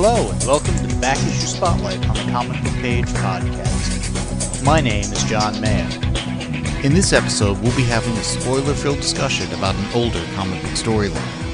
Hello, and welcome to Back Issue Spotlight on the Comic Book Page podcast. My name is John Mayer. In this episode, we'll be having a spoiler filled discussion about an older comic book storyline.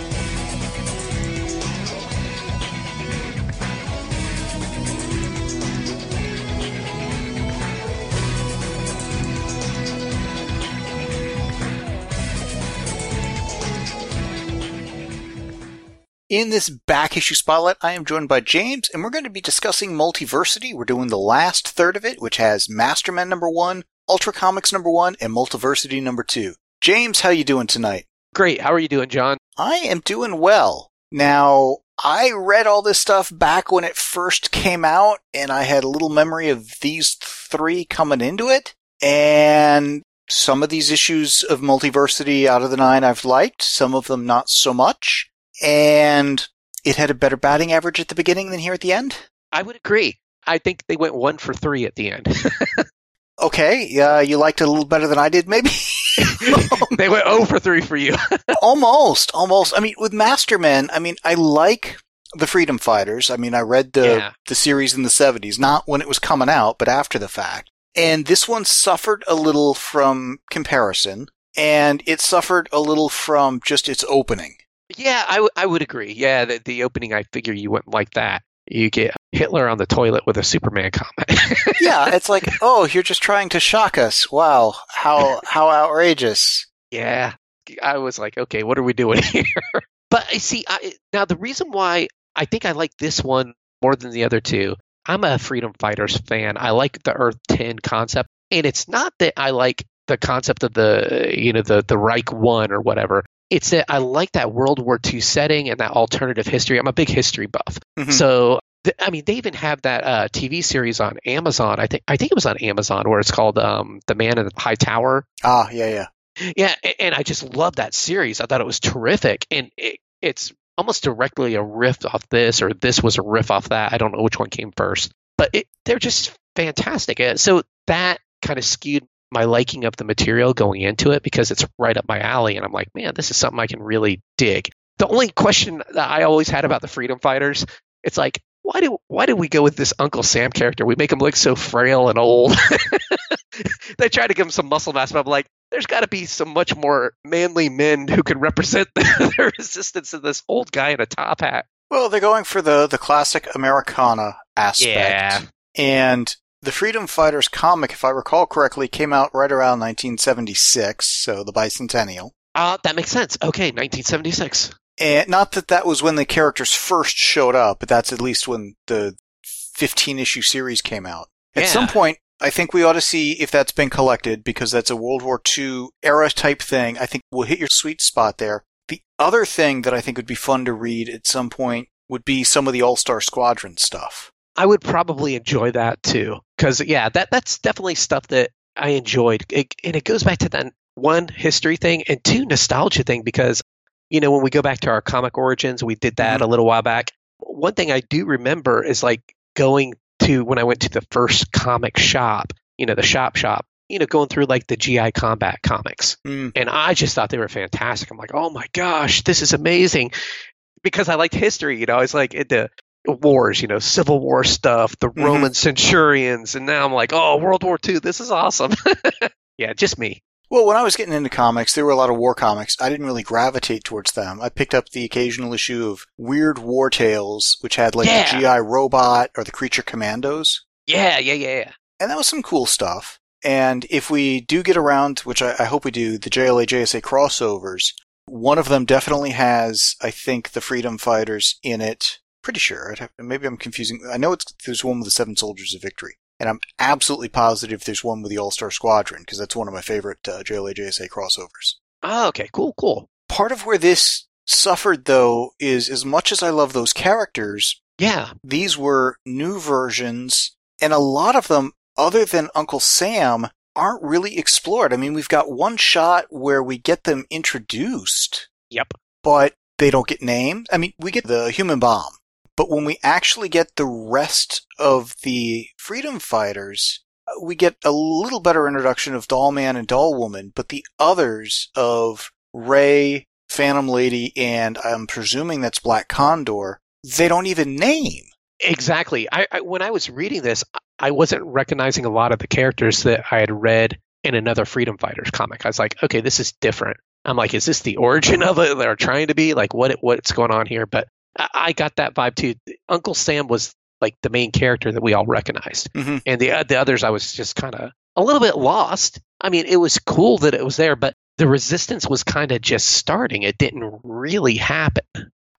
In this back issue spotlight, I am joined by James, and we're going to be discussing Multiversity. We're doing the last third of it, which has Masterman number one, Ultra Comics number one, and Multiversity number two. James, how you doing tonight? Great. How are you doing, John? I am doing well. Now, I read all this stuff back when it first came out, and I had a little memory of these three coming into it. And some of these issues of Multiversity out of the nine I've liked, some of them not so much. And it had a better batting average at the beginning than here at the end. I would agree. I think they went one for three at the end. Okay, yeah, you liked it a little better than I did, maybe. they went 0 for 3 for you. almost, almost. I mean, with Masterman, I mean, I like the Freedom Fighters. I mean, I read the Yeah. the series in the seventies, not when it was coming out, but after the fact. And this one suffered a little from comparison, and it suffered a little from just its opening. Yeah, I, w- I would agree. Yeah, the, the opening, I figure you wouldn't like that. You get Hitler on the toilet with a Superman comment. Yeah, it's like, oh, you're just trying to shock us. Wow, how how outrageous. yeah. I was like, okay, what are we doing here? but I see, I, now the reason why I think I like this one more than the other two, I'm a Freedom Fighters fan. I like the Earth 10 concept. And it's not that I like the concept of the, you know, the, the Reich 1 or whatever. It's that I like that World War II setting and that alternative history. I'm a big history buff. Mhm. So, th- I mean, they even have that uh, TV series on Amazon. I think I think it was on Amazon where it's called um, "The Man in the High Tower." Ah, yeah, yeah. Yeah, a- and I just love that series. I thought it was terrific, and it, it's almost directly a riff off this, or this was a riff off that. I don't know which one came first, but it, they're just fantastic. So that kind of skewed my liking of the material going into it because it's right up my alley, and I'm like, man, this is something I can really dig. The only question that I always had about the Freedom Fighters, it's like, why do why do we go with this Uncle Sam character? We make him look so frail and old. they try to give him some muscle mass, but I'm like, there's got to be some much more manly men who can represent the, the resistance of this old guy in a top hat. Well, they're going for the the classic Americana aspect. Yeah. And the Freedom Fighters comic, if I recall correctly, came out right around 1976, so the bicentennial. Uh, that makes sense. Okay, 1976. And not that that was when the characters first showed up, but that's at least when the 15 issue series came out. At Yeah. some point, I think we ought to see if that's been collected because that's a World War II era type thing. I think we'll hit your sweet spot there. The other thing that I think would be fun to read at some point would be some of the All Star Squadron stuff. I would probably enjoy that too, because yeah, that that's definitely stuff that I enjoyed, it, and it goes back to that one history thing and two nostalgia thing because you know when we go back to our comic origins, we did that a little while back. One thing I do remember is like going to when I went to the first comic shop, you know, the shop shop, you know, going through like the GI Combat comics, Mm. and I just thought they were fantastic. I'm like, oh my gosh, this is amazing because I liked history. You know, I was like into wars, you know, Civil War stuff, the Mhm. Roman centurions, and now I'm like, oh, World War II, this is awesome. yeah, just me. Well, when I was getting into comics, there were a lot of war comics. I didn't really gravitate towards them. I picked up the occasional issue of Weird War Tales, which had like Yeah. the GI Robot or the Creature Commandos. Yeah, yeah, yeah, yeah. And that was some cool stuff. And if we do get around, which I, I hope we do, the JLA JSA crossovers, one of them definitely has, I think, the Freedom Fighters in it. Pretty sure. I'd have, maybe I'm confusing. I know it's, there's one with the Seven Soldiers of Victory. And I'm absolutely positive there's one with the All Star Squadron, because that's one of my favorite uh, JLA JSA crossovers. Oh, okay, cool, cool. Part of where this suffered, though, is as much as I love those characters, Yeah, these were new versions, and a lot of them, other than Uncle Sam, aren't really explored. I mean, we've got one shot where we get them introduced, yep. but they don't get named. I mean, we get the human bomb, but when we actually get the rest of the freedom fighters, we get a little better introduction of Doll Man and Doll Woman, but the others of Ray, Phantom Lady, and I'm presuming that's Black Condor, they don't even name. Exactly. I, I when I was reading this, I wasn't recognizing a lot of the characters that I had read in another Freedom Fighters comic. I was like, okay, this is different. I'm like, is this the origin of it? They're trying to be like, what what's going on here? But I, got that vibe too. Uncle Sam was like the main character that we all recognized, Mhm. and the the others I was just kind of a little bit lost. I mean, it was cool that it was there, but the resistance was kind of just starting. It didn't really happen.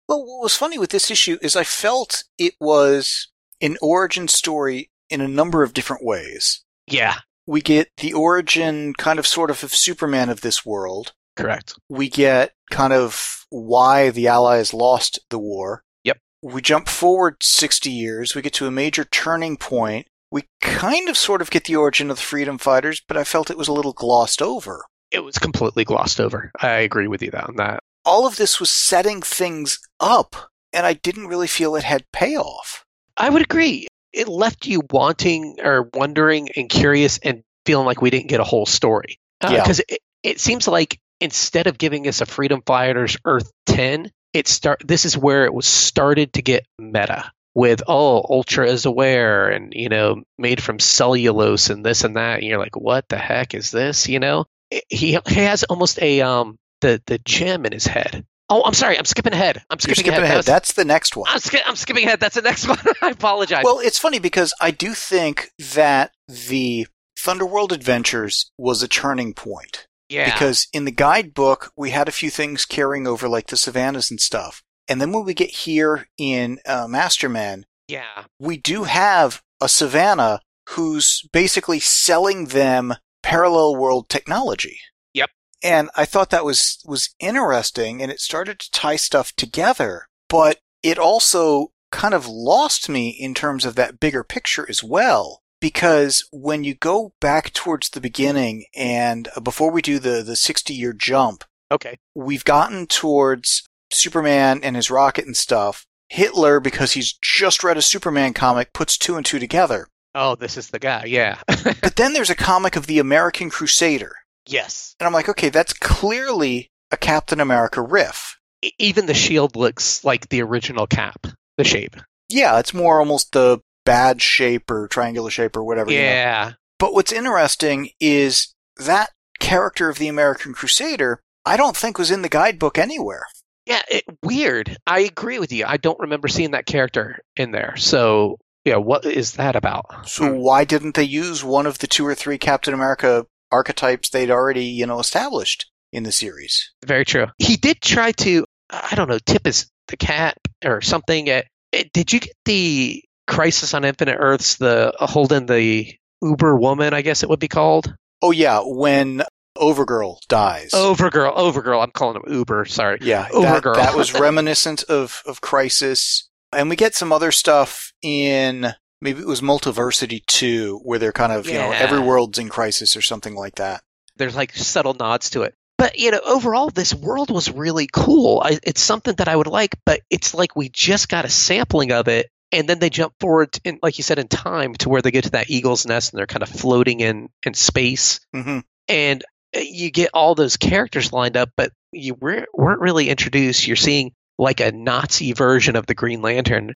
Well, what was funny with this issue is I felt it was an origin story in a number of different ways. Yeah, We get the origin, kind of sort of, of Superman of this world. Correct. We get kind of why the Allies lost the war. Yep. We jump forward 60 years. We get to a major turning point. We kind of sort of get the origin of the freedom fighters, but I felt it was a little glossed over. It was completely glossed over. I agree with you on that. All of this was setting things up, and I didn't really feel it had payoff. I would agree. It left you wanting or wondering and curious and feeling like we didn't get a whole story. Uh, yeah. Because it, it seems like instead of giving us a Freedom Fighters Earth 10, it start. This is where it was started to get meta with oh Ultra is aware and you know made from cellulose and this and that. And you're like, what the heck is this? You know, he he has almost a um the the gem in his head. Oh, I'm sorry. I'm skipping ahead. I'm skipping, skipping ahead. That was- That's the next one. I'm, ski- I'm skipping ahead. That's the next one. I apologize. Well, it's funny because I do think that the Thunderworld Adventures was a turning point. Yeah. Because in the guidebook, we had a few things carrying over, like the Sivanas and stuff. And then when we get here in uh, Masterman, yeah. we do have a Sivana who's basically selling them parallel world technology. Yep. And I thought that was was interesting and it started to tie stuff together, but it also kind of lost me in terms of that bigger picture as well because when you go back towards the beginning and uh, before we do the the 60 year jump, Okay. we've gotten towards Superman and his rocket and stuff. Hitler, because he's just read a Superman comic, puts two and two together. Oh, this is the guy. Yeah. But then there's a comic of the American Crusader. yes. And I'm like, okay, that's clearly a Captain America riff. Even the shield looks like the original cap. The shape. Yeah, it's more almost the bad shape or triangular shape or whatever. you know. Yeah. But what's interesting is that character of the American Crusader, I don't think was in the guidebook anywhere. Yeah. It, weird. I agree with you. I don't remember seeing that character in there. So, yeah, what is that about? So why didn't they use one of the two or three Captain America archetypes they'd already, you know, established in the series? Very true. He did try to, I don't know, tip his the cap or something. Uh, uh, did you get the Crisis on Infinite Earths, the uh, holding the Uber woman, I guess it would be called? Oh yeah, when Overgirl dies. Overgirl, Overgirl. I'm calling him Uber. Sorry. yeah, Overgirl. that was reminiscent of of Crisis, and we get some other stuff in maybe it was Multiversity 2 where they're kind of, you know, every world's in crisis or something like that. there's like subtle nods to it. But you know, overall, this world was really cool. I, it's something that I would like, but it's like we just got a sampling of it, and then they jump forward, in, like you said, in time to where they get to that eagle's nest, and they're kind of floating in in space, hmm and uh, you get all those characters lined up, but you weren't, weren't really introduced. You're seeing like a Nazi version of the Green Lantern,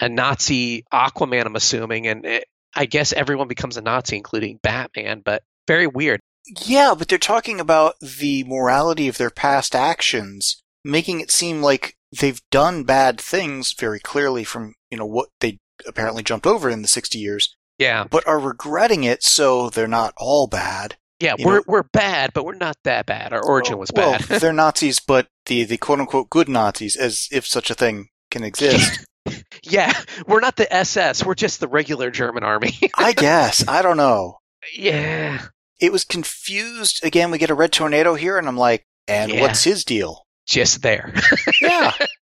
a Nazi Aquaman, I'm assuming, and it, I guess everyone becomes a Nazi, including Batman. But very weird. Yeah, but they're talking about the morality of their past actions, making it seem like they've done bad things very clearly from, you know, what they apparently jumped over in the 60 years, Yeah. but are regretting it so they're not all bad. Yeah, You we're know- we're bad, but we're not that bad. Our origin was bad well, they're Nazis, but the, the quote unquote good Nazis, as if such a thing can exist. yeah, we're not the SS. We're just the regular German army. I guess. I don't know. yeah, It was confused. Again, we get a red tornado here, and I'm like, and Yeah. what's his deal? Just there. Yeah.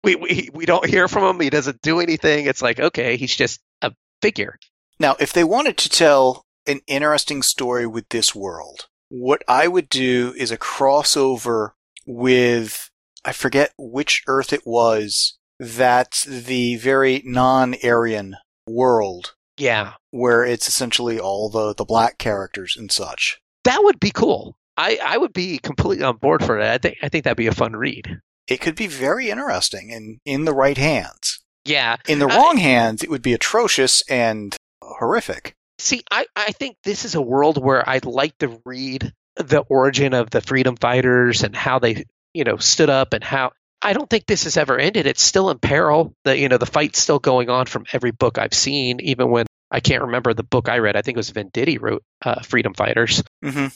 we, we we don't hear from him. He doesn't do anything. It's like okay, he's just a figure. Now, if they wanted to tell an interesting story with this world, what I would do is a crossover with, I forget which Earth it was, that's the very non-Aryan world Yeah, where it's essentially all the, the black characters and such. that would be cool. I, I would be completely on board for that. I think I think that'd be a fun read. It could be very interesting and in the right hands. Yeah. In the I- wrong hands, it would be atrocious and horrific. See, I, I think this is a world where I'd like to read the origin of the freedom fighters and how they, you know, stood up and how I don't think this has ever ended. It's still in peril. The you know, the fight's still going on from every book I've seen, even when I can't remember the book I read. I think it was Venditti wrote uh, Freedom Fighters. hmm But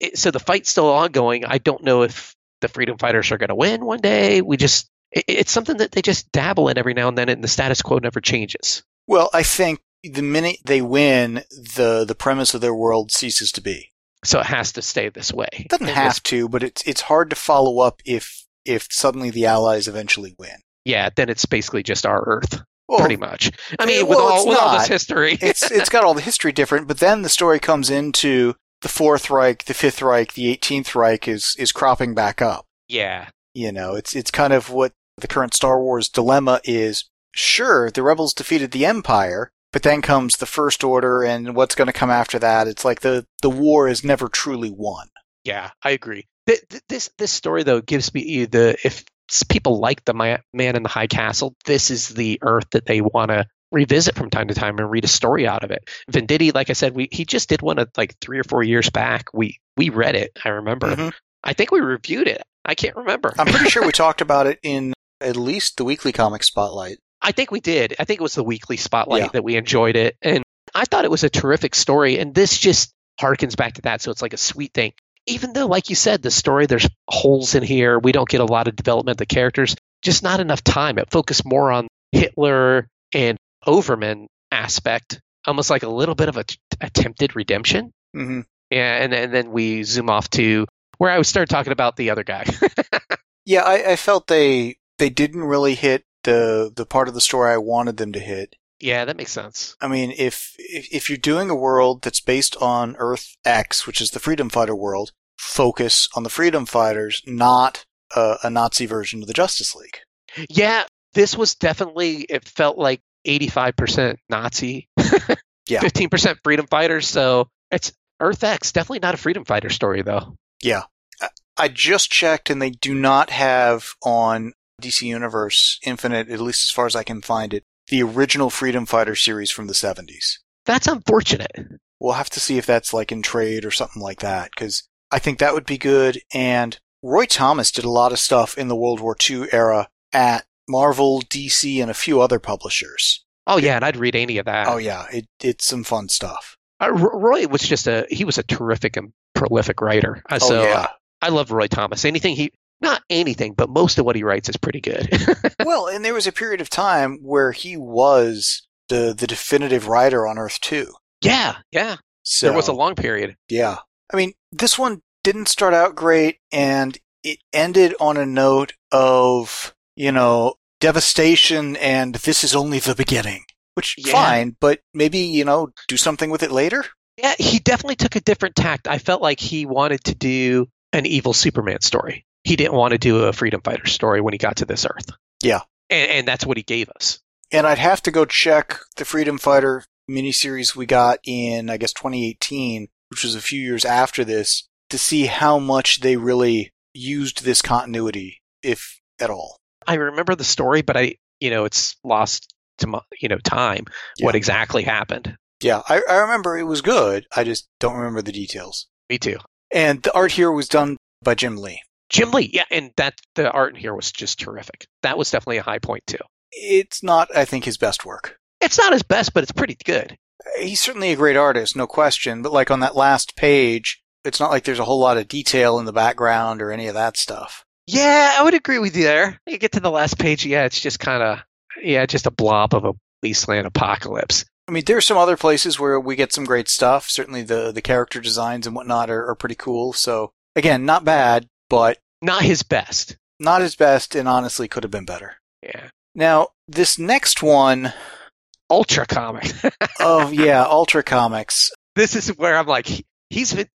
it, so the fight's still ongoing. I don't know if the freedom fighters are going to win one day. We just it, it's something that they just dabble in every now and then, and the status quo never changes. Well, I think the minute they win, the the premise of their world ceases to be. So it has to stay this way. It doesn't And have this- to, but it's it's hard to follow up if if suddenly the Allies eventually win. yeah, then it's basically just our Earth, Well, pretty much. I mean, eh, with all with all this history, it's it's got all the history different, but then the story comes into the Fourth Reich, the Fifth Reich, the Eighteenth Reich is is cropping back up. yeah, You know, it's it's kind of what the current Star Wars dilemma is. Sure, the rebels defeated the Empire, but then comes the First Order, and what's going to come after that? It's like the the war is never truly won. yeah, I agree. Th- th- This this story though gives me the if people like the Ma- Man in the High Castle, this is the Earth that they want to revisit from time to time and read a story out of it. Venditti, like I said, we he just did one of like three or four years back. We we read it. I remember. Mhm. I think we reviewed it. I can't remember. I'm pretty sure we talked about it in at least the weekly comic spotlight. I think we did. I think it was the weekly spotlight Yeah. that we enjoyed it. And I thought it was a terrific story. And this just harkens back to that. So it's like a sweet thing. Even though, like you said, the story, there's holes in here. We don't get a lot of development of the characters, just not enough time. It focused more on Hitler and Overman aspect, almost like a little bit of a t- attempted redemption. hmm Yeah, and, and then we zoom off to where I would start talking about the other guy. Yeah, I, I felt they they didn't really hit the the part of the story I wanted them to hit. yeah, that makes sense. I mean, if, if if you're doing a world that's based on Earth X, which is the Freedom Fighter world, focus on the Freedom Fighters, not a, a Nazi version of the Justice League. Yeah, this was definitely, it felt like 85% Nazi, Yeah. 15% freedom fighters. So it's Earth X, definitely not a freedom fighter story, though. Yeah, I, just checked, and they do not have on DC Universe Infinite, at least as far as I can find it, the original Freedom Fighter series from the 70s. That's unfortunate. We'll have to see if that's like in trade or something like that, because I think that would be good. And Roy Thomas did a lot of stuff in the World War II era at Marvel, DC, and a few other publishers. Oh, yeah, and I'd read any of that. Oh yeah, it, it's some fun stuff. Uh, Roy was just a, he was a terrific and prolific writer. Uh, Oh, so yeah. uh, I love Roy Thomas. Anything he, not anything, but most of what he writes is pretty good. well, and there was a period of time where he was the the definitive writer on Earth 2. yeah, yeah. So There was a long period. Yeah. I mean, this one didn't start out great and it ended on a note of, you know, devastation and this is only the beginning. Which Yeah. fine, but maybe, you know, do something with it later? Yeah, he definitely took a different tact. I felt like he wanted to do an evil Superman story. He didn't want to do a freedom fighter story when he got to this Earth. Yeah. And, and that's what he gave us. And I'd have to go check the Freedom Fighter miniseries we got in, I guess, 2018, which was a few years after this, to see how much they really used this continuity, if at all. I remember the story, but I, you know, it's lost to mo- you know time Yeah. what exactly happened. Yeah, I, I remember it was good. I just don't remember the details. Me too. And the art here was done by Jim Lee. Jim Lee, yeah, and that the art in here was just terrific. That was definitely a high point too. It's not, I think, his best work. It's not his best, but it's pretty good. He's certainly a great artist, no question, but like on that last page, it's not like there's a whole lot of detail in the background or any of that stuff. Yeah, I would agree with you there. You get to the last page, yeah, it's just kind of yeah, just a blob of a wasteland apocalypse. I mean, there's some other places where we get some great stuff. Certainly the, the character designs and whatnot are, are pretty cool. So again, not bad, but Not his best. not his best and honestly could have been better. Yeah. Now, this next one Ultra comic. oh yeah, Ultra Comics. this is where I'm like, he,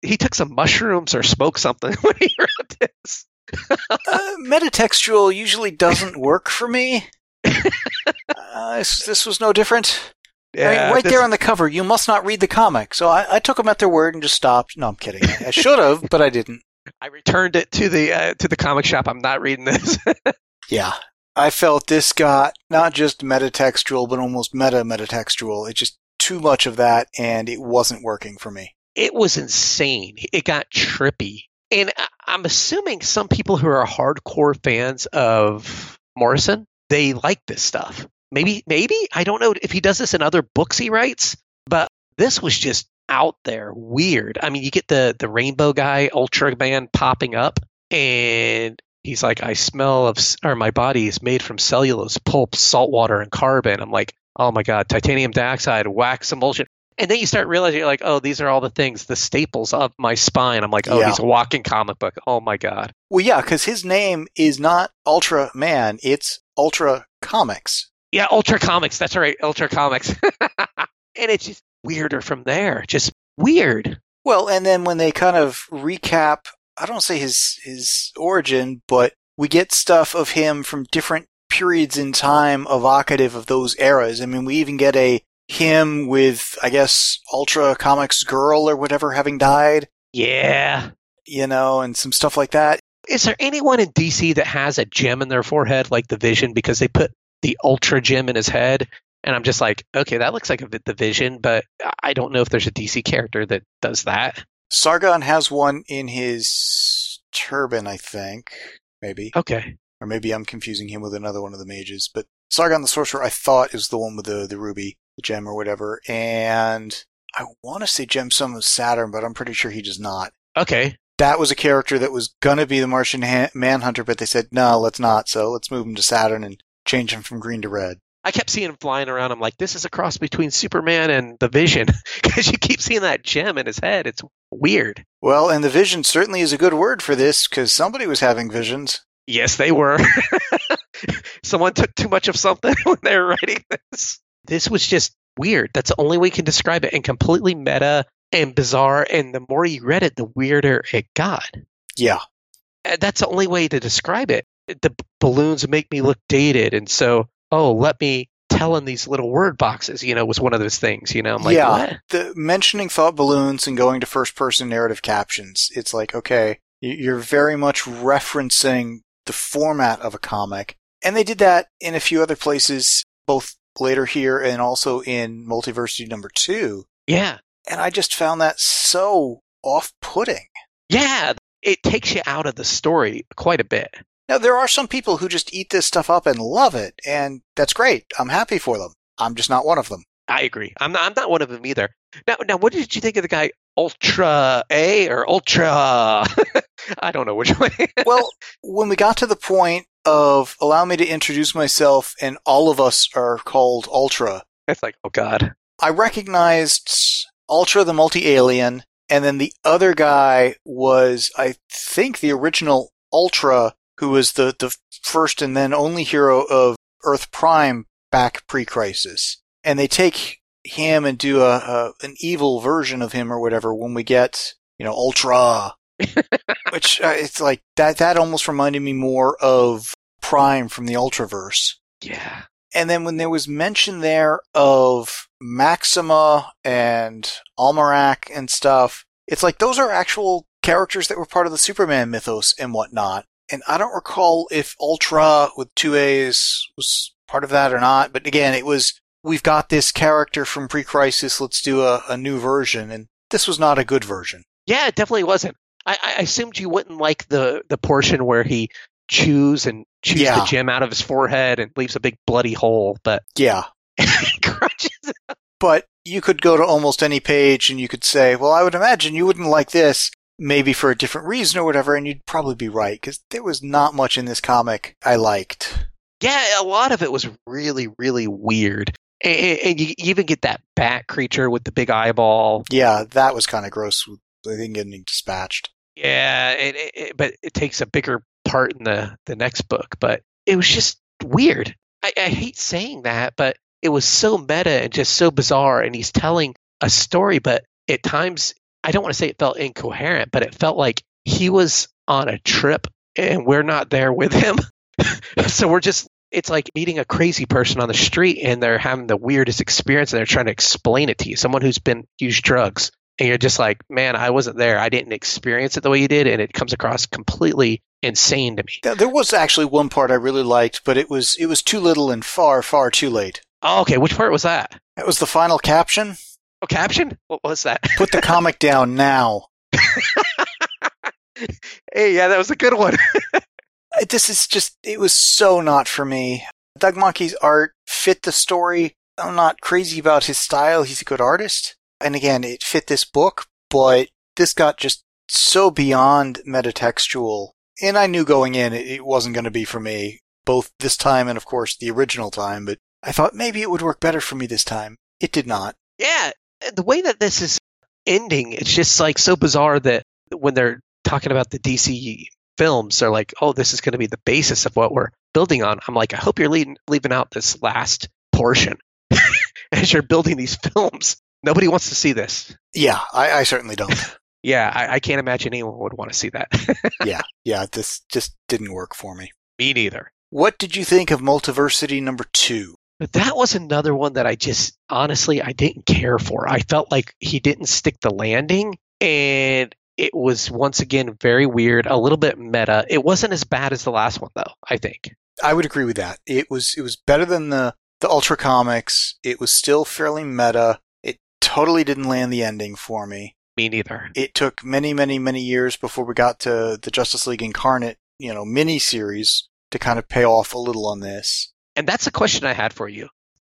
he took some mushrooms or smoked something when he wrote this. Uh, metatextual usually doesn't work for me. Uh, this, this was no different. I mean, right this- there on the cover, you must not read the comic. So I, I took them at their word and just stopped. No, I'm kidding. I, I should have, but I didn't. I returned it to the uh, to the comic shop. I'm not reading this. Yeah. I felt this got not just metatextual, but almost meta metatextual. It just too much of that, and it wasn't working for me. It was insane. It got trippy. And I'm assuming some people who are hardcore fans of Morrison, they like this stuff. Maybe, maybe I don't know if he does this in other books he writes, but this was just out there, weird. I mean, you get the the rainbow guy, Ultra Man, popping up, and he's like, "I smell of, or my body is made from cellulose, pulp, salt water, and carbon." I'm like, "Oh my god, titanium dioxide, wax emulsion." And then you start realizing, you're like, "Oh, these are all the things, the staples of my spine." I'm like, "Oh, Yeah. he's a walking comic book." Oh my god. Well, yeah, because his name is not Ultra Man; it's Ultra Comics. Yeah, Ultra Comics. That's right, Ultra Comics. and it's just weirder from there. Just weird. Well, and then when they kind of recap, I don't say his his origin, but we get stuff of him from different periods in time evocative of those eras. I mean, we even get a him with, I guess, Ultra Comics Girl or whatever having died, Yeah. you know, and some stuff like that. Is there anyone in DC that has a gem in their forehead like the Vision because they put the Ultra gem in his head? And I'm just like, okay, that looks like a, the Vision, but I don't know if there's a DC character that does that. Sargon has one in his turban, I think, maybe. Okay. or maybe I'm confusing him with another one of the mages. But Sargon the Sorcerer, I thought is the one with the the ruby, gem or whatever, and I want to say Jemm, Son of Saturn, but I'm pretty sure he does not. Okay. That was a character that was gonna be the Martian ha- Manhunter, but they said no, let's not. So let's move him to Saturn and change him from green to red. I kept seeing him flying around. I'm like, this is a cross between Superman and the Vision because you keep seeing that gem in his head. It's weird. Well, and the vision certainly is a good word for this because somebody was having visions. Yes, they were. Someone took too much of something when they were writing this. This was just weird. That's the only way you can describe it, and completely meta and bizarre. And the more you read it, the weirder it got. Yeah, uh, that's the only way to describe it. The b- balloons make me look dated, and so oh, let me tell in these little word boxes. You know, was one of those things. You know, I'm like, yeah. what? The mentioning thought balloons and going to first person narrative captions. It's like, okay, you're very much referencing the format of a comic. And they did that in a few other places, both later here and also in Multiversity number two. Yeah, And I just found that so off putting. yeah. It takes you out of the story quite a bit. Now, there are some people who just eat this stuff up and love it, and that's great. I'm happy for them. I'm just not one of them. I agree. I'm not. I'm not one of them either. Now, now, what did you think of the guy Ultra A or Ultra? I don't know which way. well, when we got to the point of allow me to introduce myself and all of us are called Ultra, it's like, oh god. I recognized Ultra the multi-alien and then the other guy was I think the original Ultra who was the the first and then only hero of Earth Prime back pre-crisis. And they take him and do a, a an evil version of him or whatever when we get, you know, Ultra which uh, it's like that that almost reminded me more of Prime from the Ultraverse. Yeah. And then when there was mention there of Maxima and Almerac and stuff, it's like those are actual characters that were part of the Superman mythos and whatnot. And I don't recall if Ultra with two A's was part of that or not. But again, it was we've got this character from pre-crisis. Let's do a, a new version, and this was not a good version. Yeah, it definitely wasn't. I, I assumed you wouldn't like the the portion where he chews and chews Yeah. the gem out of his forehead and leaves a big bloody hole, but Yeah, but you could go to almost any page and you could say, well, I would imagine you wouldn't like this, maybe for a different reason or whatever, and you'd probably be right, because there was not much in this comic I liked. Yeah, a lot of it was really, really weird. And, and you even get that bat creature with the big eyeball. Yeah, that was kind of gross, I think, getting dispatched. Yeah, it, it, but it takes a bigger part in the the next book. But it was just weird. I, I hate saying that, but it was so meta and just so bizarre. And he's telling a story, but at times I don't want to say it felt incoherent, but it felt like he was on a trip and we're not there with him. so we're just it's like meeting a crazy person on the street and they're having the weirdest experience and they're trying to explain it to you. Someone who's been used drugs and you're just like, man, I wasn't there. I didn't experience it the way you did, and it comes across completely insane to me. There was actually one part I really liked, but it was it was too little and far far too late. Oh, okay, which part was that? That was the final caption. Oh, caption? What was that? Put the comic down now. hey, yeah, that was a good one. This is just it was so not for me. Doug Mahnke's art fit the story. I'm not crazy about his style. He's a good artist. And again, it fit this book, but this got just so beyond metatextual. And I knew going in it, wasn't going to be for me, both this time and of course the original time, but I thought maybe it would work better for me this time. It did not. yeah, the way that this is ending, it's just like so bizarre that when they're talking about the DC films, they're like, "Oh, this is going to be the basis of what we're building on." I'm like, I hope you're leaving, leaving out this last portion as you're building these films. Nobody wants to see this. Yeah, I, I certainly don't. Yeah, I, I can't imagine anyone would want to see that. yeah, yeah, this just didn't work for me. Me neither. What did you think of Multiversity number two? But that was another one that I just honestly I didn't care for. I felt like he didn't stick the landing and it was once again very weird, a little bit meta. It wasn't as bad as the last one though, I think. I would agree with that. It was it was better than the the Ultra Comics. It was still fairly meta. Totally didn't land the ending for me. Me neither. It took many, many, many years before we got to the Justice League Incarnate, you know, mini series to kind of pay off a little on this. And that's a question I had for you.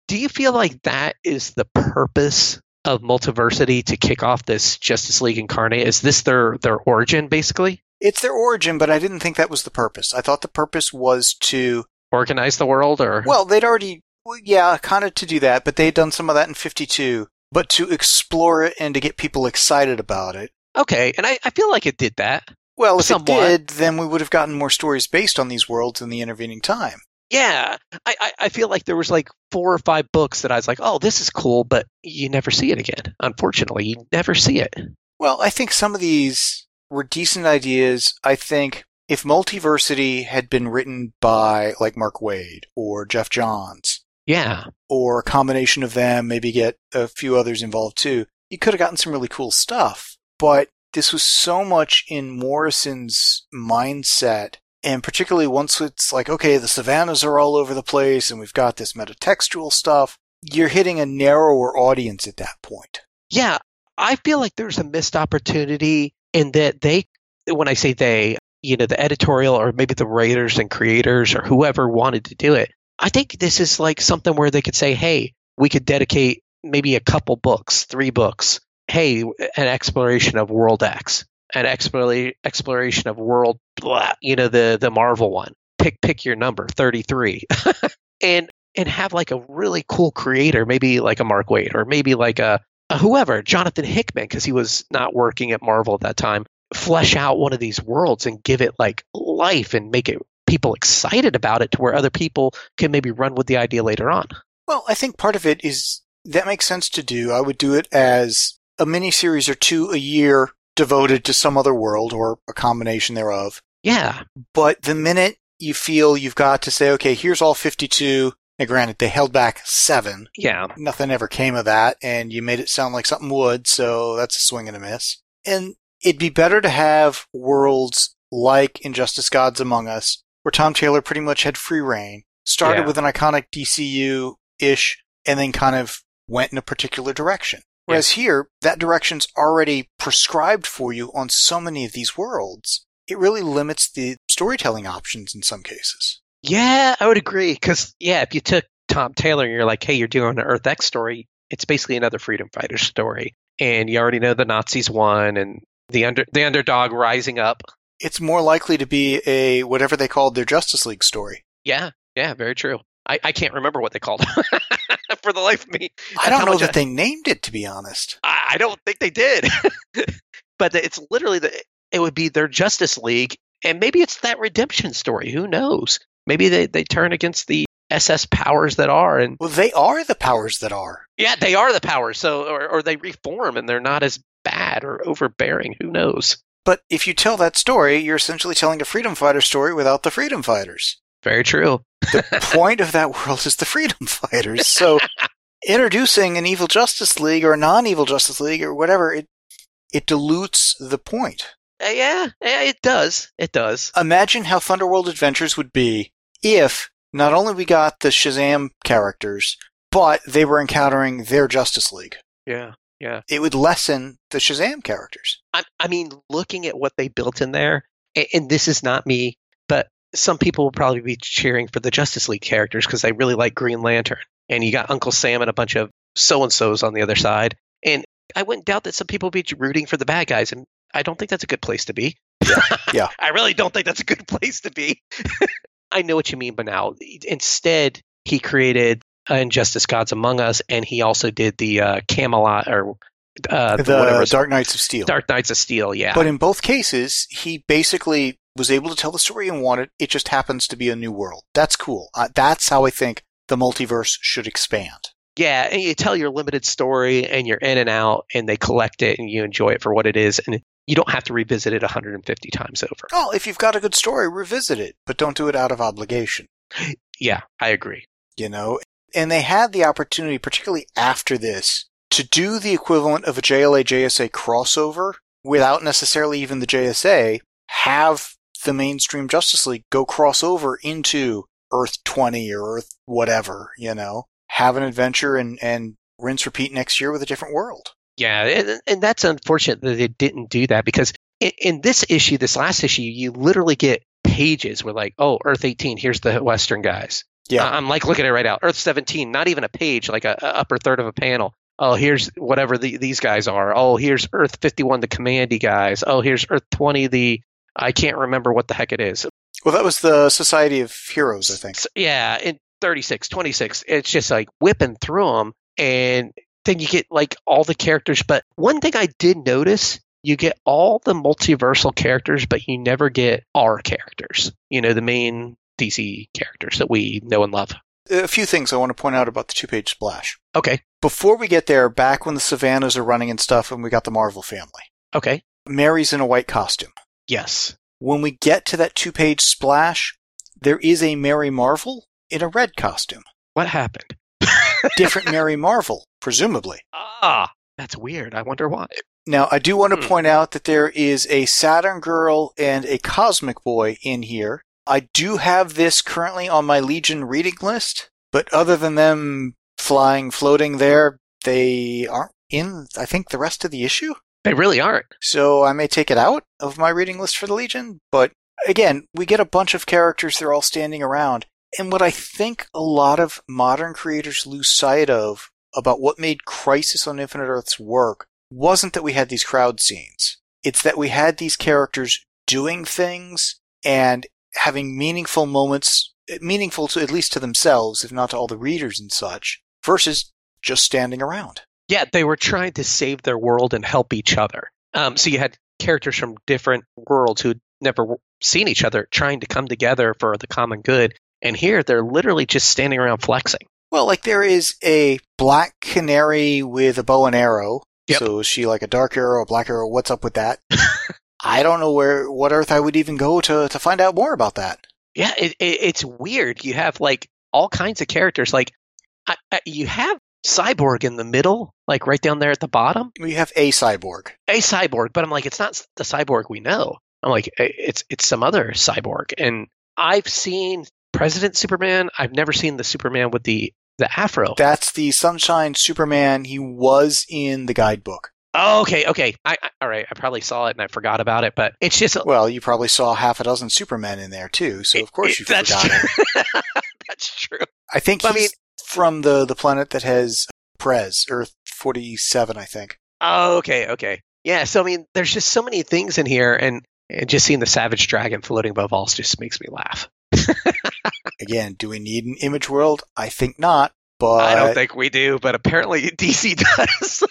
Do you feel like that is the purpose of multiversity to kick off this Justice League Incarnate? Is this their their origin basically? It's their origin, but I didn't think that was the purpose. I thought the purpose was to Organize the world or Well, they'd already, well, yeah, kind of to do that, but they'd done some of that in 52. But to explore it and to get people excited about it. Okay, and I, I feel like it did that. Well, if Somewhat. it did, then we would have gotten more stories based on these worlds in the intervening time. Yeah. I, I, I feel like there was like four or five books that I was like, oh, this is cool, but you never see it again. Unfortunately, you never see it. Well, I think some of these were decent ideas. I think if Multiversity had been written by like Mark Waid or Geoff Johns Yeah. or a combination of them, maybe get a few others involved too, you could have gotten some really cool stuff. But this was so much in Morrison's mindset. And particularly once it's like, okay, the Sivanas are all over the place and we've got this metatextual stuff, you're hitting a narrower audience at that point. Yeah. I feel like there's a missed opportunity in that they, when I say they, you know, the editorial or maybe the writers and creators or whoever wanted to do it. I think this is like something where they could say, hey, we could dedicate maybe a couple books, three books. Hey, an exploration of World X, an explora- exploration of World, blah, you know, the the Marvel one. Pick pick your number, thirty three, and and have like a really cool creator, maybe like a Mark Waid or maybe like a, a whoever, Jonathan Hickman, because he was not working at Marvel at that time. Flesh out one of these worlds and give it like life and make it people excited about it to where other people can maybe run with the idea later on. Well, I think part of it is that makes sense to do. I would do it as a mini series or two a year devoted to some other world or a combination thereof. Yeah, But the minute you feel you've got to say, okay, here's all 52. Now, granted, they held back seven. yeah, Nothing ever came of that, and you made it sound like something would, so that's a swing and a miss. And it'd be better to have worlds like Injustice Gods Among Us, where Tom Taylor pretty much had free reign, started Yeah. with an iconic DCU ish, and then kind of went in a particular direction. Whereas here, that direction's already prescribed for you on so many of these worlds. It really limits the storytelling options in some cases. yeah, I would agree. Because yeah, if you took Tom Taylor and you're like, hey, you're doing an Earth X story, it's basically another freedom fighter story, and you already know the Nazis won and the under the underdog rising up. It's more likely to be a whatever they called their Justice League story. Yeah, yeah, very true. I, I can't remember what they called it for the life of me. I don't know that I- they named it, to be honest. I, I don't think they did. but it's literally the it would be their Justice League, and maybe it's that redemption story. Who knows? Maybe they, they turn against the SS powers that are, and Well, they are the powers that are. yeah, they are the powers. So, or, or they reform, and they're not as bad or overbearing. Who knows? But if you tell that story, you're essentially telling a freedom fighter story without the freedom fighters. Very true. The point of that world is the freedom fighters. So introducing an evil Justice League or a non-evil Justice League or whatever, it it dilutes the point. Uh, yeah, yeah, it does. It does. Imagine how Thunderworld Adventures would be if not only we got the Shazam characters, but they were encountering their Justice League. Yeah, yeah. It would lessen the Shazam characters. I, I mean, looking at what they built in there, and, and this is not me, but some people will probably be cheering for the Justice League characters because they really like Green Lantern. And you got Uncle Sam and a bunch of so and so's on the other side. And I wouldn't doubt that some people will be rooting for the bad guys. And I don't think that's a good place to be. Yeah. I really don't think that's a good place to be. I know what you mean, but now instead, he created uh, Injustice Gods Among Us, and he also did the uh, Camelot or uh, the whatever Dark Knights of Steel. Dark Knights of Steel. Yeah, But in both cases, he basically was able to tell the story and wanted. It just happens to be a new world. That's cool. Uh, that's how I think the multiverse should expand. Yeah, and you tell your limited story and you're in and out and they collect it and you enjoy it for what it is and you don't have to revisit it 150 times over. Oh, if you've got a good story, revisit it, but don't do it out of obligation. Yeah, I agree. You know? And they had the opportunity, particularly after this, to do the equivalent of a JLA JSA crossover without necessarily even the JSA, have the mainstream Justice League go crossover into Earth 20 or Earth whatever, you know? Have an adventure and, and rinse repeat next year with a different world. Yeah, and, and that's unfortunate that they didn't do that because in, in this issue, this last issue, you literally get pages where like, oh, Earth 18, here's the Western guys. Yeah. I'm like looking at it right now. Earth 17, not even a page, like a, a upper third of a panel. Oh, here's whatever the, these guys are. Oh, here's Earth 51, the Kamandi guys. Oh, here's Earth 20, the I can't remember what the heck it is. Well, that was the Society of Heroes, I think. Yeah, in 36, 26, it's just like whipping through them, and then you get like all the characters. But one thing I did notice, you get all the multiversal characters, but you never get our characters. You know, the main DC characters that we know and love. A few things I want to point out about the two page splash. Okay, Before we get there, back when the Sivanas are running and stuff, and we got the Marvel family, okay, Mary's in a white costume. yes, When we get to that two page splash, there is a Mary Marvel in a red costume. what happened? Different Mary Marvel, presumably. Ah, that's weird. I wonder why. Now, I do want to Hmm. point out that there is a Saturn Girl and a Cosmic Boy in here. I do have this currently on my Legion reading list, but other than them flying, floating there, they aren't in, I think, the rest of the issue. They really aren't. So I may take it out of my reading list for the Legion. But again, we get a bunch of characters, they're all standing around. And what I think a lot of modern creators lose sight of about what made Crisis on Infinite Earths work wasn't that we had these crowd scenes. It's that we had these characters doing things and having meaningful moments, meaningful to at least to themselves, if not to all the readers and such, versus just standing around. Yeah, they were trying to save their world and help each other. Um, so you had characters from different worlds who'd never seen each other trying to come together for the common good. And here they're literally just standing around flexing. Well, like there is a black canary with a bow and arrow. Yep. So is she like a dark arrow, a black arrow? What's up with that? I don't know where what Earth I would even go to to find out more about that. Yeah, it, it, it's weird. You have like all kinds of characters. Like I, I, you have Cyborg in the middle, like right down there at the bottom. We have a cyborg. A cyborg, but I'm like, it's not the cyborg we know. I'm like, "Eh, it's it's some other cyborg. And I've seen President Superman. I've never seen the Superman with the the afro. That's the Sunshine Superman. He was in the guidebook. Oh, okay, okay. I, I all right. I probably saw it and I forgot about it, but it's just Well, you probably saw half a dozen Supermen in there too, so of course you that's forgot it. that's true. I think But I he's mean- from the the planet that has Prez, Earth forty seven, I think. Oh, okay, okay. Yeah. So I mean, there's just so many things in here, and, and just seeing the Savage Dragon floating above all just makes me laugh. Again, do we need an image world? I think not. But I don't think we do, but apparently DC does.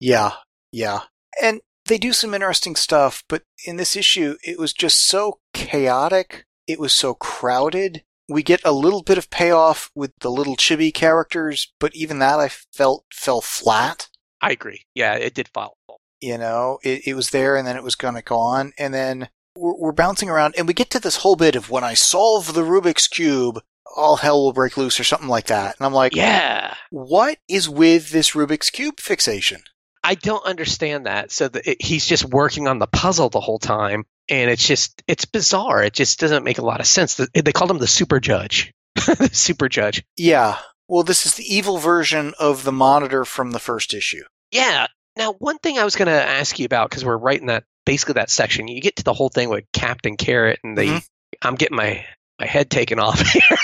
Yeah, yeah. And they do some interesting stuff, but in this issue, it was just so chaotic. It was so crowded. We get a little bit of payoff with the little chibi characters, but even that I felt fell flat. I agree. Yeah, it did fall. You know, it, it was there and then it was gonna gone. And then we're, we're bouncing around and we get to this whole bit of when I solve the Rubik's Cube, all hell will break loose or something like that. And I'm like, Yeah. what is with this Rubik's Cube fixation? I don't understand that. So the, it, he's just working on the puzzle the whole time, and it's just it's bizarre. It just doesn't make a lot of sense. The, they called him the super judge. the super judge. Yeah. Well, this is the evil version of the monitor from the first issue. Yeah. Now, one thing I was going to ask you about because we're right in that basically that section. You get to the whole thing with Captain Carrot, and they. Mhm. I'm getting my my head taken off here.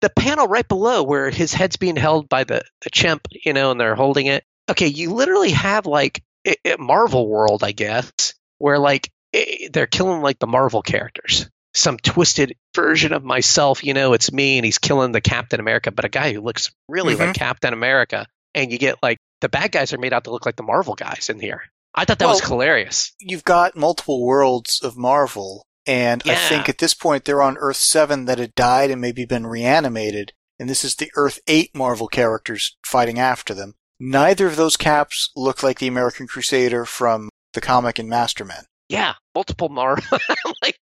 the panel right below where his head's being held by the, the chimp, you know, and they're holding it. Okay, you literally have like a, a Marvel world, I guess, where like eh, they're killing like the Marvel characters. Some twisted version of myself, you know, it's me, and he's killing the Captain America, but a guy who looks really like Captain America. And you get like the bad guys are made out to look like the Marvel guys in here. I thought that was hilarious. You've got multiple worlds of Marvel, and I think at this point they're on Earth 7 that had died and maybe been reanimated, and this is the Earth 8 Marvel characters fighting after them. Neither of those caps look like the American Crusader from the comic in Mastermen. Yeah, multiple Marvel. like,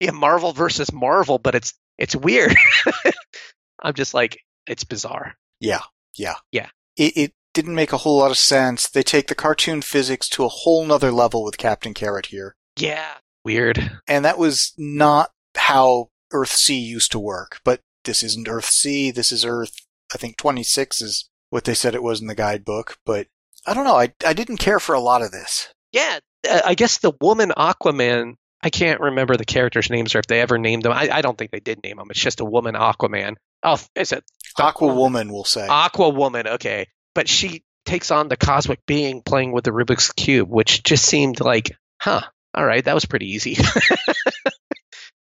yeah, Marvel versus Marvel, but it's it's weird. I'm just like, it's bizarre. Yeah, yeah. Yeah. It, it didn't make a whole lot of sense. They take the cartoon physics to a whole nother level with Captain Carrot here. Yeah, weird. And that was not how Earth C used to work. But this isn't Earth C. This is Earth, I think 26 is what they said it was in the guidebook. But I don't know. I, I didn't care for a lot of this. Yeah, uh, I guess the woman Aquaman. I can't remember the characters' names or if they ever named them. I, I don't think they did name them. It's just a woman Aquaman. Oh, is it Aqua Woman we'll say. Aqua Woman? Okay, but she takes on the cosmic being playing with the Rubik's cube, which just seemed like, huh? All right, that was pretty easy.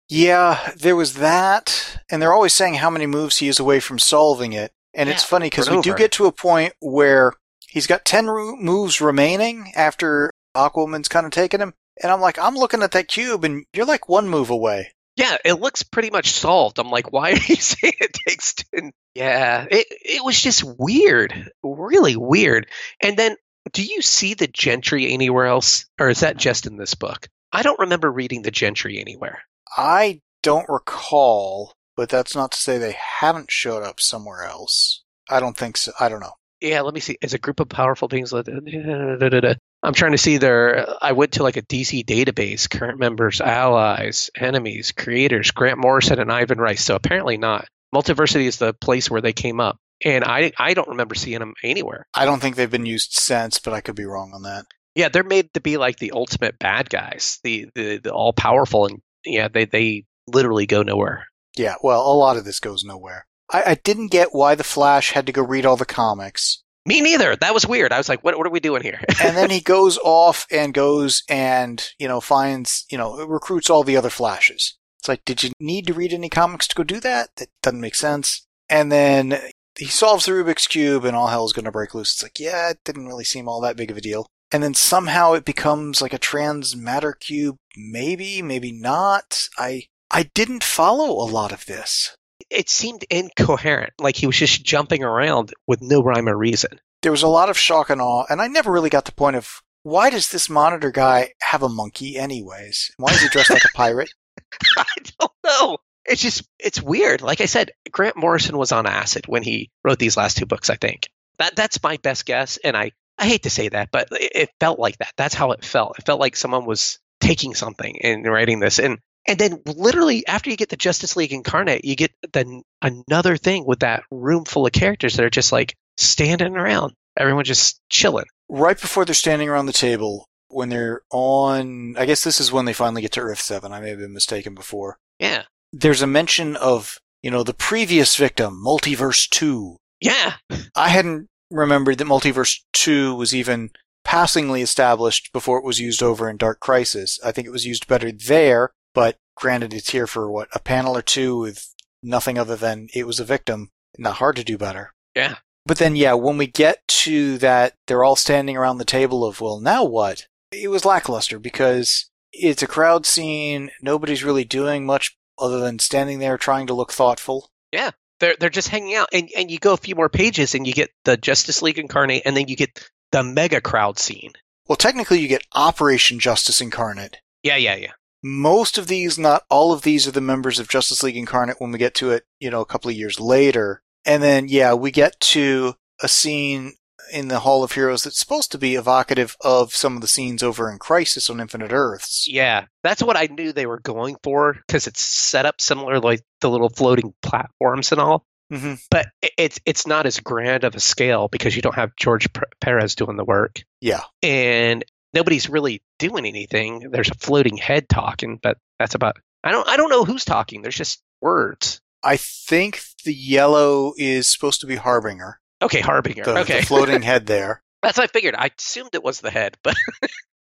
Yeah, there was that, and they're always saying how many moves he is away from solving it. And it's funny because we do get to a point where he's got 10 ro- moves remaining after Aquaman's kind of taken him. And I'm like, I'm looking at that cube, and you're like one move away. Yeah, it looks pretty much solved. I'm like, why are you saying it takes 10? Yeah, it, it was just weird. Really weird. And then, do you see the gentry anywhere else? Or is that just in this book? I don't remember reading the gentry anywhere. I don't recall, but that's not to say they haven't showed up somewhere else. I don't think so. I don't know. Yeah, let me see. As a group of powerful beings, I'm trying to see their. I went to like a DC database, current members, allies, enemies, creators, Grant Morrison and Ivan Reis. So apparently not. Multiversity is the place where they came up, and I I don't remember seeing them anywhere. I don't think they've been used since, but I could be wrong on that. Yeah, they're made to be like the ultimate bad guys, the the, the all powerful, and yeah, they they literally go nowhere. Yeah, well, a lot of this goes nowhere. I, I didn't get why the Flash had to go read all the comics. Me neither. That was weird. I was like, what what are we doing here? and then he goes off and goes and you know finds you know recruits all the other flashes it's like did you need to read any comics to go do that that doesn't make sense and then he solves the rubik's cube and all hell's going to break loose it's like yeah it didn't really seem all that big of a deal and then somehow it becomes like a trans matter cube maybe maybe not i i didn't follow a lot of this it seemed incoherent, like he was just jumping around with no rhyme or reason. there was a lot of shock and awe, and I never really got the point of why does this monitor guy have a monkey anyways? Why is he dressed like a pirate? I don't know. It's just it's weird. Like I said, Grant Morrison was on acid when he wrote these last two books. I think that that's my best guess, and I I hate to say that, but it, it felt like that. That's how it felt. It felt like someone was taking something and writing this, and and then literally after you get the Justice League incarnate, you get then another thing with that room full of characters that are just like standing around, everyone just chilling. Right before they're standing around the table, when they're on, I guess this is when they finally get to Earth 7. I may have been mistaken before. Yeah, There's a mention of, you know, the previous victim, Multiverse 2. yeah, I hadn't remembered that Multiverse 2 was even passingly established before it was used over in Dark Crisis. I think it was used better there, but granted it's here for what, a panel or two with nothing other than it was a victim. Not hard to do better. yeah. But then, yeah, when we get to that, they're all standing around the table of, well, now what? It was lackluster because it's a crowd scene. Nobody's really doing much other than standing there trying to look thoughtful. Yeah. They're they're just hanging out and and you go a few more pages and you get the Justice League incarnate and then you get the mega crowd scene. Well, technically, you get Operation Justice Incarnate. Yeah, yeah, yeah. Most of these, not all of these, are the members of Justice League Incarnate when we get to it, you know, a couple of years later. And then, yeah, we get to a scene in the Hall of Heroes that's supposed to be evocative of some of the scenes over in Crisis on Infinite Earths. Yeah, that's what I knew they were going for because it's set up similar like the little floating platforms and all. hmm But it's it's not as grand of a scale because you don't have George Perez doing the work, Yeah. and nobody's really doing anything. There's a floating head talking, but that's about. I don't I don't know who's talking. There's just words. I think the yellow is supposed to be Harbinger, Okay, Harbinger. the, okay, the floating head there. that's what I figured. I assumed it was the head, but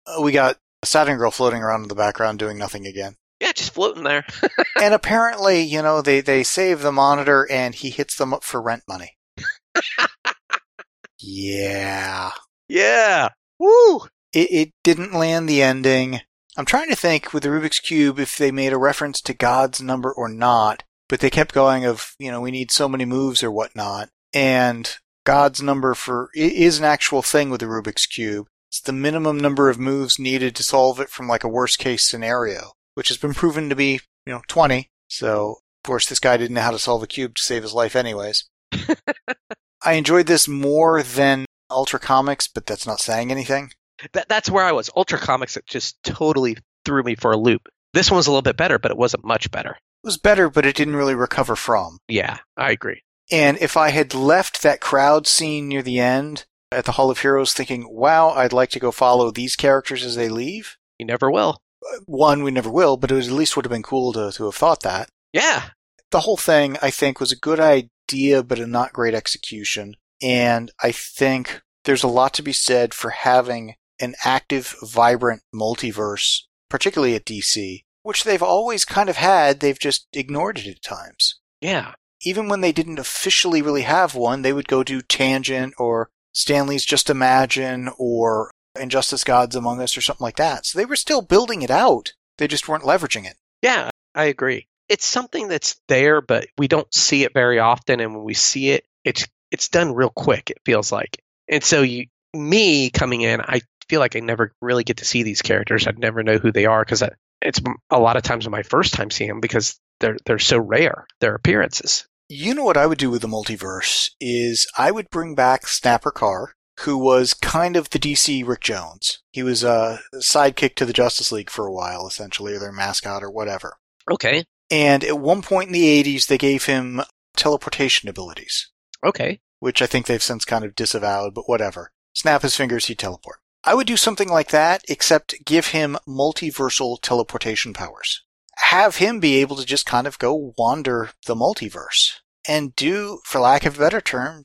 Uh, we got a Saturn Girl floating around in the background doing nothing again. yeah, just floating there. and apparently, you know, they, they save the monitor and he hits them up for rent money. yeah. yeah. Woo. It, it didn't land the ending. I'm trying to think with the Rubik's Cube if they made a reference to God's number or not, but they kept going of, you know, we need so many moves or whatnot. And God's number for is an actual thing with the Rubik's Cube. It's the minimum number of moves needed to solve it from like a worst case scenario, which has been proven to be, you know, 20. So, of course, this guy didn't know how to solve a cube to save his life anyways. I enjoyed this more than Ultra Comics, but that's not saying anything. That, that's where I was. Ultra Comics it just totally threw me for a loop. This one was a little bit better, but it wasn't much better. It was better, but it didn't really recover from. Yeah, I agree. And if I had left that crowd scene near the end at the Hall of Heroes thinking, wow, I'd like to go follow these characters as they leave, You never will. one, we never will, but it was, at least would have been cool to, to have thought that. Yeah, The whole thing, I think, was a good idea, but a not great execution. And I think there's a lot to be said for having an active, vibrant multiverse, particularly at DC, which they've always kind of had, they've just ignored it at times. yeah, even when they didn't officially really have one, they would go do Tangent or Stan Lee's Just Imagine or Injustice Gods Among Us or something like that. So they were still building it out. They just weren't leveraging it. yeah. I agree. It's something that's there, but we don't see it very often. And when we see it, it's it's done real quick. It feels like, and so you, me coming in, I feel like I never really get to see these characters. I'd never know who they are because it's a lot of times my first time seeing them because they're they're so rare their appearances. You know what I would do with the multiverse is I would bring back Snapper Carr, who was kind of the DC Rick Jones. He was a sidekick to the Justice League for a while, essentially, or their mascot or whatever. Okay, And at one point in the 80s, they gave him teleportation abilities. okay, which I think they've since kind of disavowed, but whatever. Snap his fingers, he teleport. I would do something like that, except give him multiversal teleportation powers. Have him be able to just kind of go wander the multiverse and do, for lack of a better term,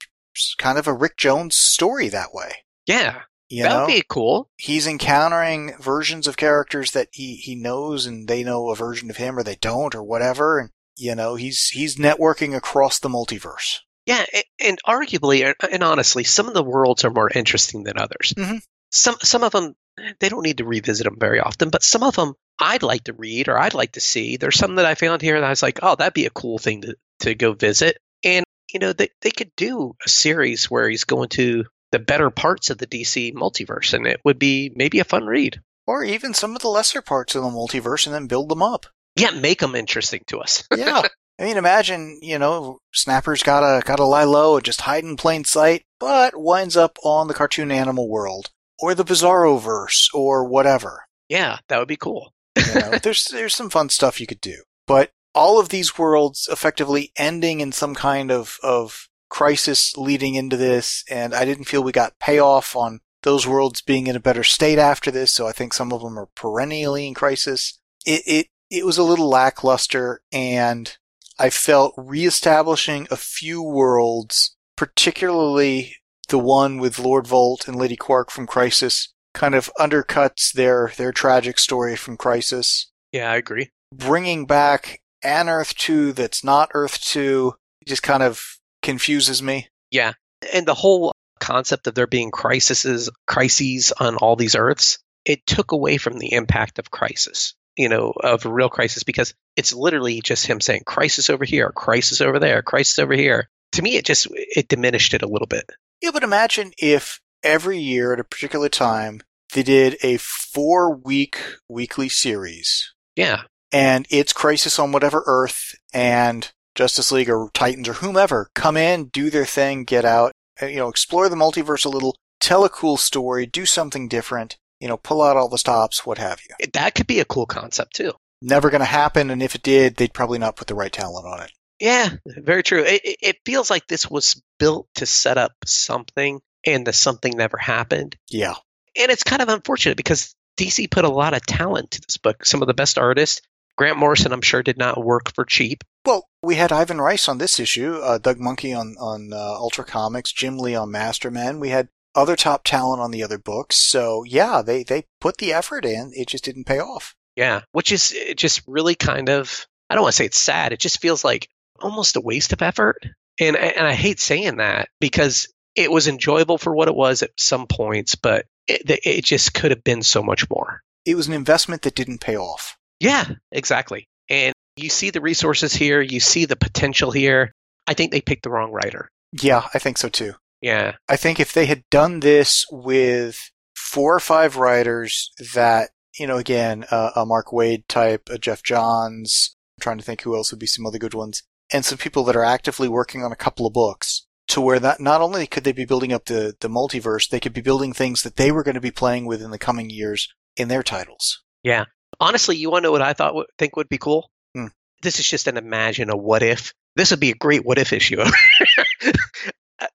kind of a Rick Jones story that way. yeah, You that would be cool. he's encountering versions of characters that he, he knows and they know a version of him or they don't or whatever. And, you know, he's, he's networking across the multiverse. Yeah, and arguably, and- honestly, some of the worlds are more interesting than others. Mhm. Some some of them they don't need to revisit them very often, but some of them I'd like to read or I'd like to see. There's some that I found here that I was like, oh, that'd be a cool thing to to go visit. And you know, they they could do a series where he's going to the better parts of the DC multiverse, and it would be maybe a fun read. Or even some of the lesser parts of the multiverse and then build them up. Yeah, make them interesting to us. Yeah. I mean, imagine, you know, Snapper's gotta, gotta lie low and just hide in plain sight, but winds up on the cartoon animal world. Or the Bizarro verse, or whatever. yeah, that would be cool. You know, there's, there's some fun stuff you could do. But all of these worlds effectively ending in some kind of, of crisis leading into this, and I didn't feel we got payoff on those worlds being in a better state after this, so I think some of them are perennially in crisis. It, it, it was a little lackluster, and I felt reestablishing a few worlds, particularly the one with Lord Volt and Lady Quark from Crisis, kind of undercuts their, their tragic story from Crisis. Yeah, I agree. Bringing back an Earth 2 that's not Earth 2 just kind of confuses me. Yeah, and the whole concept of there being crises crises on all these Earths, it took away from the impact of crisis. You know, of a real crisis because it's literally just him saying crisis over here, crisis over there, crisis over here. To me, it just it diminished it a little bit. Yeah, but imagine if every year at a particular time they did a four week weekly series Yeah, and it's Crisis on whatever Earth and Justice League or Titans or whomever come in, do their thing, get out. Uh, You know, explore the multiverse a little, tell a cool story, do something different, you know, pull out all the stops, what have you. That could be a cool concept too. Never going to happen, and if it did, they'd probably not put the right talent on it. Yeah, very true. It, it- feels like this was built to set up something, and the something never happened. Yeah. And it's kind of unfortunate because DC put a lot of talent to this book. Some of the best artists. Grant Morrison, I'm sure, did not work for cheap. Well, we had Ivan Reis on this issue, uh, Doug Mahnke on on uh, Ultra Comics, Jim Lee on Mastermen. We had other top talent on the other books. So yeah, they they put the effort in. It just didn't pay off. Yeah, which is it just really kind of I don't want to say it's sad. It just feels like almost a waste of effort. And and I hate saying that because it was enjoyable for what it was at some points, but it, it just could have been so much more. It was an investment that didn't pay off. Yeah, exactly. And you see the resources here, you see the potential here. I think they picked the wrong writer. Yeah, I think so too. Yeah. I think if they had done this with four or five writers that, you know, again, uh, a Mark Waid type, a Geoff Johns, I'm trying to think who else would be some other good ones, and some people that are actively working on a couple of books to where that not only could they be building up the, the multiverse, they could be building things that they were going to be playing with in the coming years in their titles. Yeah. Honestly, you want to know what I thought would think would be cool? Hmm. This is just an imagine a what if. This would be a great what if issue.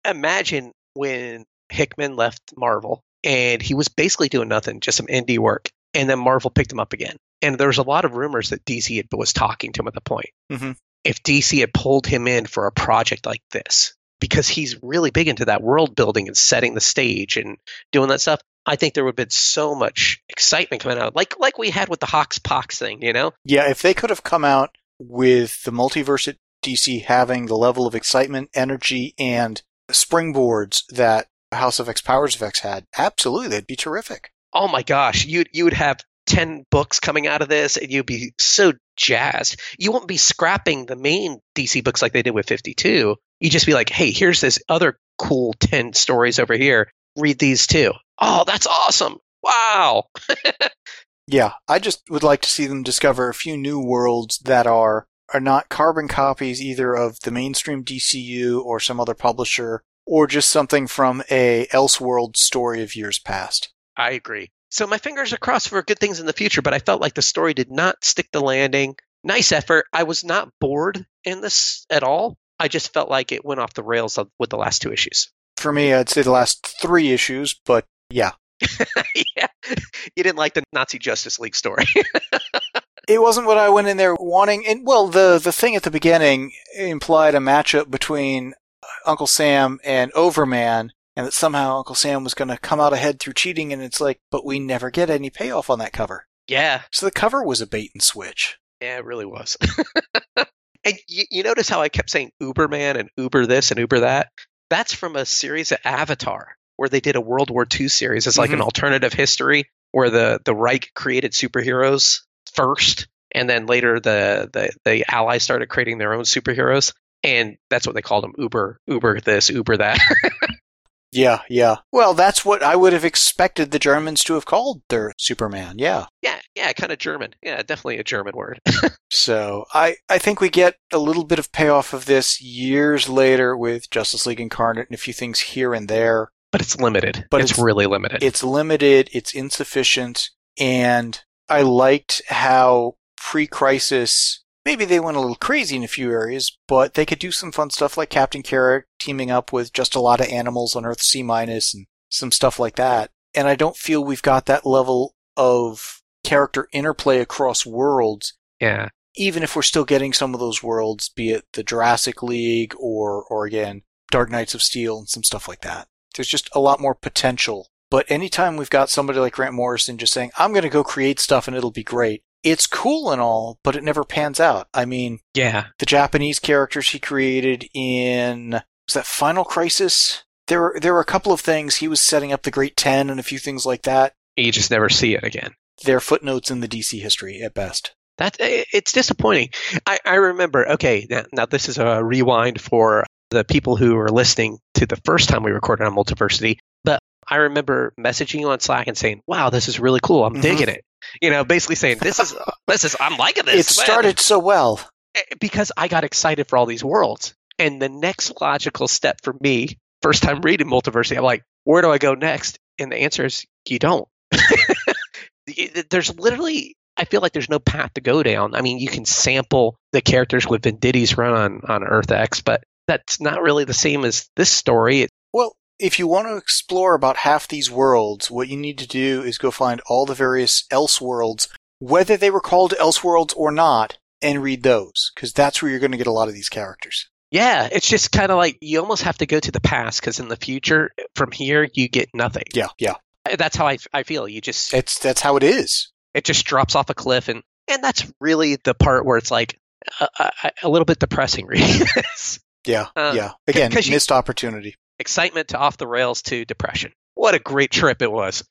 imagine when Hickman left Marvel and he was basically doing nothing, just some indie work, and then Marvel picked him up again. And there was a lot of rumors that DC had, was talking to him at the point. Mhm. If DC had pulled him in for a project like this, because he's really big into that world building and setting the stage and doing that stuff, I think there would have been so much excitement coming out, like like we had with the Hox Pox thing, you know? Yeah, if they could have come out with the multiverse at DC having the level of excitement, energy, and springboards that House of X Powers of X had, absolutely, that'd be terrific. oh my gosh, you you would have ten books coming out of this, and you'd be so jazzed. You won't be scrapping the main DC books like they did with Fifty Two. You'd just be like, hey, here's this other cool ten stories over here. Read these too. Oh, that's awesome! Wow. Yeah, I just would like to see them discover a few new worlds that are are not carbon copies either of the mainstream DCU or some other publisher, or just something from a Elseworld story of years past. I agree. So my fingers are crossed for good things in the future, but I felt like the story did not stick the landing. Nice effort. I was not bored in this at all. I just felt like it went off the rails with the last two issues. For me, I'd say the last three issues, but yeah, yeah. You didn't like the Nazi Justice League story. it wasn't what I went in there wanting. And well, the the thing at the beginning implied a matchup between Uncle Sam and Overman, and that somehow Uncle Sam was going to come out ahead through cheating. And it's like, but we never get any payoff on that cover. yeah. So the cover was a bait and switch. Yeah, it really was. and you, you notice how I kept saying Uberman and Uber this and Uber that? That's from a series of Avatar where they did a World War II series. It's like an Mhm. alternative history where the, the Reich created superheroes first, and then later the, the, the Allies started creating their own superheroes. And that's what they called them Uber, Uber this, Uber that. Yeah, yeah. Well, that's what I would have expected the Germans to have called their Superman. Yeah. yeah, yeah, kind of German. Yeah, definitely a German word. So I, I think we get a little bit of payoff of this years later with Justice League Incarnate and a few things here and there. but it's limited. But it's, it's- really limited. It's limited, it's insufficient, and I liked how pre-crisis maybe they went a little crazy in a few areas, but they could do some fun stuff like Captain Carrot teaming up with just a lot of animals on Earth C minus and some stuff like that. And I don't feel we've got that level of character interplay across worlds yeah. even if we're still getting some of those worlds, be it the Jurassic League or, or again, Dark Knights of Steel and some stuff like that. There's just a lot more potential. But anytime we've got somebody like Grant Morrison just saying, I'm going to go create stuff and it'll be great, it's cool and all, but it never pans out. I mean, Yeah. the Japanese characters he created in, was that Final Crisis? There were, there were a couple of things. He was setting up the Great Ten and a few things like that. You just never see it again. They're footnotes in the DC history at best. That it's disappointing. I, I remember. Okay, now, now this is a rewind for the people who are listening to the first time we recorded on Multiversity. But I remember messaging you on Slack and saying, "Wow, this is really cool. I'm Mhm. digging it." You know, basically saying, "This is this is I'm liking this." It man." started so well. Eh, because I got excited for all these worlds. And the next logical step for me first time reading Multiversity. I'm like, where do I go next? And the answer is you don't. there's literally I feel like there's no path to go down. I mean, you can sample the characters with Venditti's run on, on Earth X, but that's not really the same as this story. Well, if you want to explore about half these worlds, what you need to do is go find all the various else worlds, whether they were called else worlds or not, and read those, because that's where you're going to get a lot of these characters. Yeah, it's just kind of like you almost have to go to the past because in the future, from here, you get nothing. Yeah, yeah. Uh, that's how I, I feel. You just it's that's how it is. It just drops off a cliff, and and that's really the part where it's like a, a, a little bit depressing reading this. Yeah, uh, yeah. Again, missed you, opportunity. Excitement to off the rails to depression. What a great trip it was.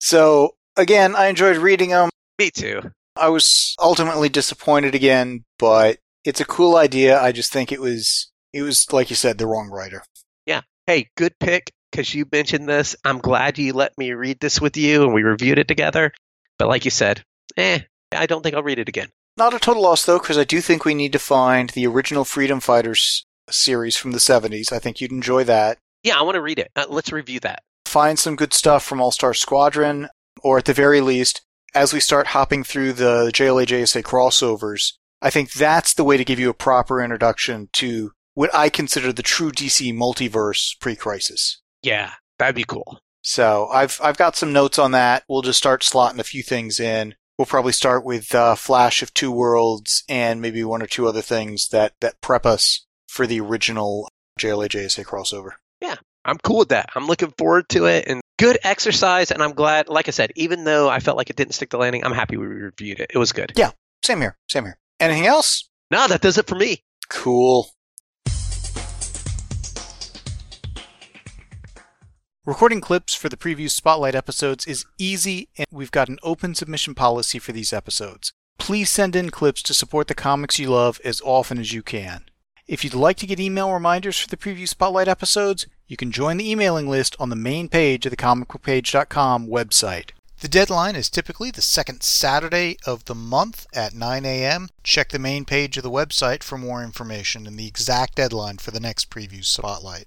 so again, I enjoyed reading them. Me too. I was ultimately disappointed again, but it's a cool idea. I just think it was it was like you said the wrong writer. Yeah. Hey, good pick because you mentioned this. I'm glad you let me read this with you and we reviewed it together. But like you said, eh, I don't think I'll read it again. Not a total loss though, because I do think we need to find the original Freedom Fighters series from the 70s. I think you'd enjoy that. Yeah, I want to read it. Uh, let's review that. Find some good stuff from All Star Squadron, or at the very least, as we start hopping through the JLA JSA crossovers, I think that's the way to give you a proper introduction to what I consider the true DC multiverse pre-crisis. Yeah, that'd be cool. So I've I've got some notes on that. We'll just start slotting a few things in. We'll probably start with uh, Flash of Two Worlds and maybe one or two other things that that prep us for the original JLA JSA crossover. Yeah, I'm cool with that. I'm looking forward to it and good exercise. And I'm glad, like I said, even though I felt like it didn't stick the landing, I'm happy we reviewed it. It was good. Yeah, same here. Same here. Anything else? No, that does it for me. Cool. Recording clips for the preview spotlight episodes is easy, and we've got an open submission policy for these episodes. Please send in clips to support the comics you love as often as you can. If you'd like to get email reminders for the preview spotlight episodes, you can join the emailing list on the main page of the comicbookpage.com website. The deadline is typically the second Saturday of the month at 9 a.m. Check the main page of the website for more information and the exact deadline for the next preview spotlight.